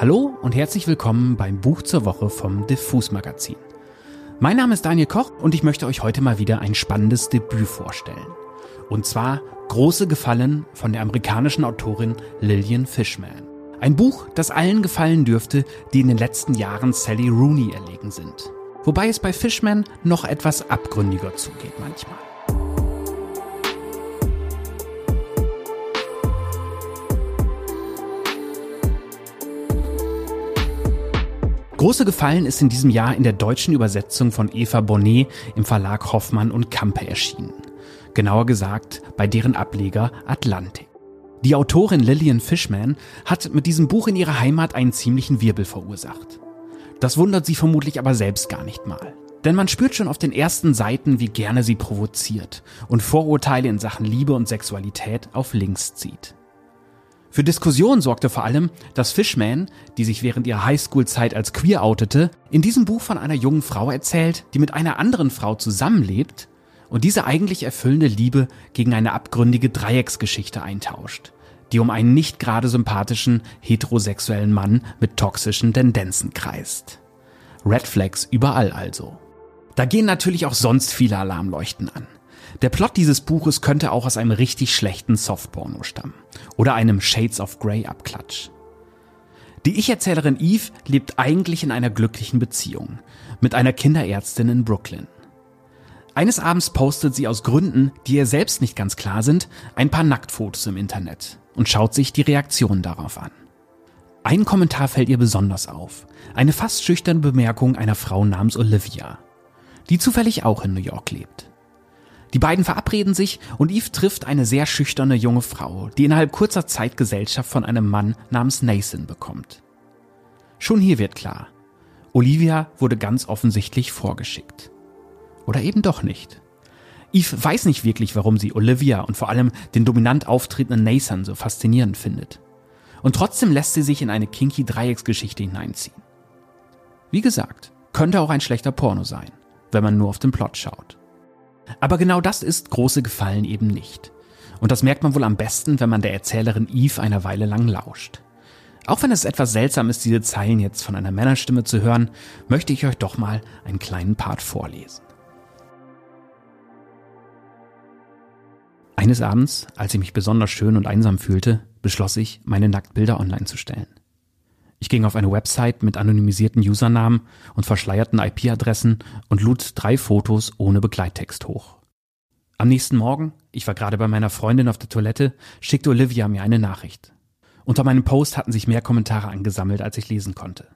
Hallo und herzlich willkommen beim Buch zur Woche vom Diffus Magazin. Mein Name ist Daniel Koch und ich möchte euch heute mal wieder ein spannendes Debüt vorstellen. Und zwar Große Gefallen von der amerikanischen Autorin Lillian Fishman. Ein Buch, das allen gefallen dürfte, die in den letzten Jahren Sally Rooney erlegen sind. Wobei es bei Fishman noch etwas abgründiger zugeht manchmal. Große Gefallen ist in diesem Jahr in der deutschen Übersetzung von Eva Bonnet im Verlag Hoffmann und Kampe erschienen. Genauer gesagt bei deren Ableger Atlantik. Die Autorin Lillian Fishman hat mit diesem Buch in ihrer Heimat einen ziemlichen Wirbel verursacht. Das wundert sie vermutlich aber selbst gar nicht mal. Denn man spürt schon auf den ersten Seiten, wie gerne sie provoziert und Vorurteile in Sachen Liebe und Sexualität auf links zieht. Für Diskussion sorgte vor allem, dass Fishman, die sich während ihrer Highschool-Zeit als queer outete, in diesem Buch von einer jungen Frau erzählt, die mit einer anderen Frau zusammenlebt und diese eigentlich erfüllende Liebe gegen eine abgründige Dreiecksgeschichte eintauscht, die um einen nicht gerade sympathischen heterosexuellen Mann mit toxischen Tendenzen kreist. Red Flags überall also. Da gehen natürlich auch sonst viele Alarmleuchten an. Der Plot dieses Buches könnte auch aus einem richtig schlechten Softporno stammen oder einem Shades of Grey Abklatsch. Die Ich-Erzählerin Eve lebt eigentlich in einer glücklichen Beziehung mit einer Kinderärztin in Brooklyn. Eines Abends postet sie aus Gründen, die ihr selbst nicht ganz klar sind, ein paar Nacktfotos im Internet und schaut sich die Reaktionen darauf an. Ein Kommentar fällt ihr besonders auf. Eine fast schüchterne Bemerkung einer Frau namens Olivia, die zufällig auch in New York lebt. Die beiden verabreden sich und Eve trifft eine sehr schüchterne junge Frau, die innerhalb kurzer Zeit Gesellschaft von einem Mann namens Nathan bekommt. Schon hier wird klar, Olivia wurde ganz offensichtlich vorgeschickt. Oder eben doch nicht. Eve weiß nicht wirklich, warum sie Olivia und vor allem den dominant auftretenden Nathan so faszinierend findet. Und trotzdem lässt sie sich in eine kinky Dreiecksgeschichte hineinziehen. Wie gesagt, könnte auch ein schlechter Porno sein, wenn man nur auf den Plot schaut. Aber genau das ist große Gefallen eben nicht. Und das merkt man wohl am besten, wenn man der Erzählerin Eve eine Weile lang lauscht. Auch wenn es etwas seltsam ist, diese Zeilen jetzt von einer Männerstimme zu hören, möchte ich euch doch mal einen kleinen Part vorlesen. Eines Abends, als ich mich besonders schön und einsam fühlte, beschloss ich, meine Nacktbilder online zu stellen. Ich ging auf eine Website mit anonymisierten Usernamen und verschleierten IP-Adressen und lud drei Fotos ohne Begleittext hoch. Am nächsten Morgen, ich war gerade bei meiner Freundin auf der Toilette, schickte Olivia mir eine Nachricht. Unter meinem Post hatten sich mehr Kommentare angesammelt, als ich lesen konnte.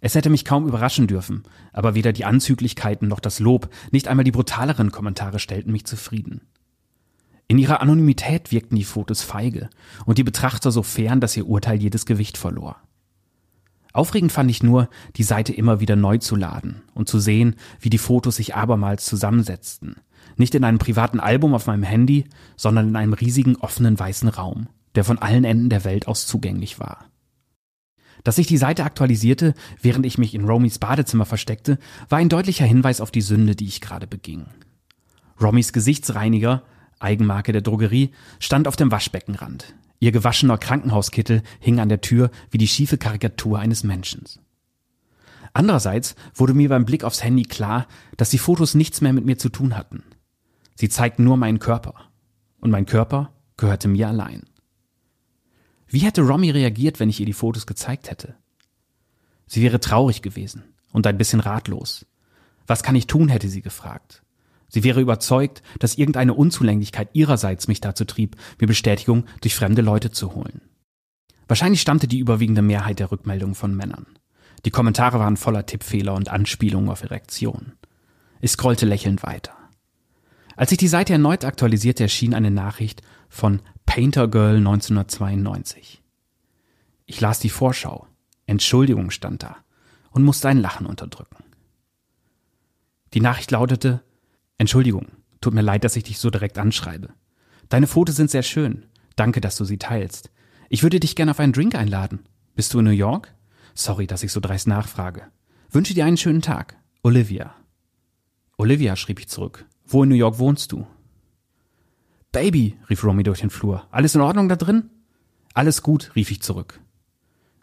Es hätte mich kaum überraschen dürfen, aber weder die Anzüglichkeiten noch das Lob, nicht einmal die brutaleren Kommentare stellten mich zufrieden. In ihrer Anonymität wirkten die Fotos feige und die Betrachter so fern, dass ihr Urteil jedes Gewicht verlor. Aufregend fand ich nur, die Seite immer wieder neu zu laden und zu sehen, wie die Fotos sich abermals zusammensetzten. Nicht in einem privaten Album auf meinem Handy, sondern in einem riesigen offenen weißen Raum, der von allen Enden der Welt aus zugänglich war. Dass sich die Seite aktualisierte, während ich mich in Romys Badezimmer versteckte, war ein deutlicher Hinweis auf die Sünde, die ich gerade beging. Romys Gesichtsreiniger, Eigenmarke der Drogerie, stand auf dem Waschbeckenrand. Ihr gewaschener Krankenhauskittel hing an der Tür wie die schiefe Karikatur eines Menschen. Andererseits wurde mir beim Blick aufs Handy klar, dass die Fotos nichts mehr mit mir zu tun hatten. Sie zeigten nur meinen Körper. Und mein Körper gehörte mir allein. Wie hätte Romy reagiert, wenn ich ihr die Fotos gezeigt hätte? Sie wäre traurig gewesen und ein bisschen ratlos. Was kann ich tun, hätte sie gefragt. Sie wäre überzeugt, dass irgendeine Unzulänglichkeit ihrerseits mich dazu trieb, mir Bestätigung durch fremde Leute zu holen. Wahrscheinlich stammte die überwiegende Mehrheit der Rückmeldungen von Männern. Die Kommentare waren voller Tippfehler und Anspielungen auf Erektion. Ich scrollte lächelnd weiter. Als ich die Seite erneut aktualisierte, erschien eine Nachricht von Painter Girl 1992. Ich las die Vorschau. Entschuldigung stand da und musste ein Lachen unterdrücken. Die Nachricht lautete, Entschuldigung, tut mir leid, dass ich dich so direkt anschreibe. Deine Fotos sind sehr schön. Danke, dass du sie teilst. Ich würde dich gerne auf einen Drink einladen. Bist du in New York? Sorry, dass ich so dreist nachfrage. Wünsche dir einen schönen Tag. Olivia. Olivia, schrieb ich zurück. Wo in New York wohnst du? Baby, rief Romy durch den Flur. Alles in Ordnung da drin? Alles gut, rief ich zurück.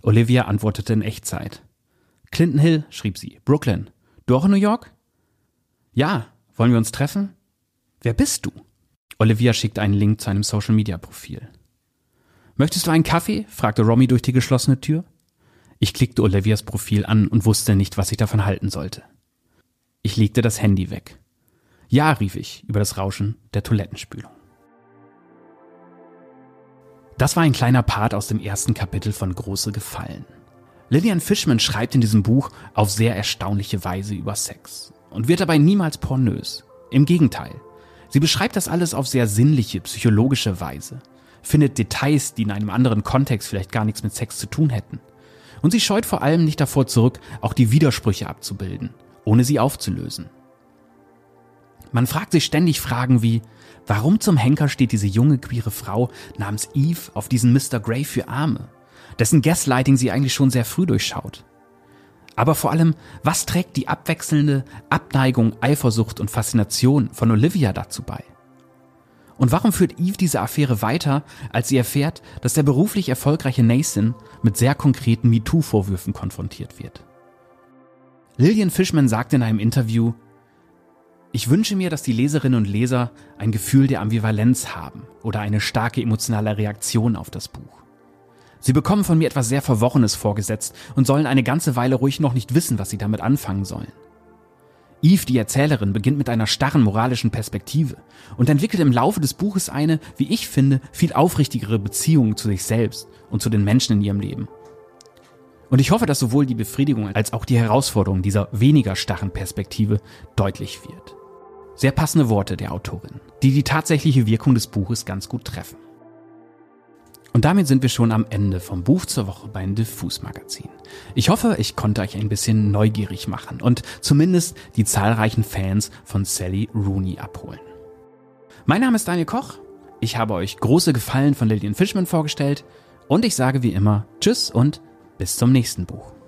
Olivia antwortete in Echtzeit. Clinton Hill, schrieb sie. Brooklyn. Du auch in New York? Ja. Wollen wir uns treffen? Wer bist du? Olivia schickte einen Link zu einem Social Media Profil. Möchtest du einen Kaffee? fragte Romy durch die geschlossene Tür. Ich klickte Olivias Profil an und wusste nicht, was ich davon halten sollte. Ich legte das Handy weg. Ja, rief ich über das Rauschen der Toilettenspülung. Das war ein kleiner Part aus dem ersten Kapitel von Große Gefallen. Lillian Fishman schreibt in diesem Buch auf sehr erstaunliche Weise über Sex und wird dabei niemals pornös. Im Gegenteil. Sie beschreibt das alles auf sehr sinnliche, psychologische Weise, findet Details, die in einem anderen Kontext vielleicht gar nichts mit Sex zu tun hätten. Und sie scheut vor allem nicht davor zurück, auch die Widersprüche abzubilden, ohne sie aufzulösen. Man fragt sich ständig Fragen wie, warum zum Henker steht diese junge queere Frau namens Eve auf diesen Mr. Grey für Arme, dessen Gaslighting sie eigentlich schon sehr früh durchschaut? Aber vor allem, was trägt die abwechselnde Abneigung, Eifersucht und Faszination von Olivia dazu bei? Und warum führt Eve diese Affäre weiter, als sie erfährt, dass der beruflich erfolgreiche Nathan mit sehr konkreten MeToo-Vorwürfen konfrontiert wird? Lillian Fishman sagt in einem Interview, ich wünsche mir, dass die Leserinnen und Leser ein Gefühl der Ambivalenz haben oder eine starke emotionale Reaktion auf das Buch. Sie bekommen von mir etwas sehr Verworrenes vorgesetzt und sollen eine ganze Weile ruhig noch nicht wissen, was sie damit anfangen sollen. Eve, die Erzählerin, beginnt mit einer starren moralischen Perspektive und entwickelt im Laufe des Buches eine, wie ich finde, viel aufrichtigere Beziehung zu sich selbst und zu den Menschen in ihrem Leben. Und ich hoffe, dass sowohl die Befriedigung als auch die Herausforderung dieser weniger starren Perspektive deutlich wird. Sehr passende Worte der Autorin, die die tatsächliche Wirkung des Buches ganz gut treffen. Und damit sind wir schon am Ende vom Buch zur Woche beim Diffus Magazin. Ich hoffe, ich konnte euch ein bisschen neugierig machen und zumindest die zahlreichen Fans von Sally Rooney abholen. Mein Name ist Daniel Koch. Ich habe euch große Gefallen von Lillian Fishman vorgestellt und ich sage wie immer Tschüss und bis zum nächsten Buch.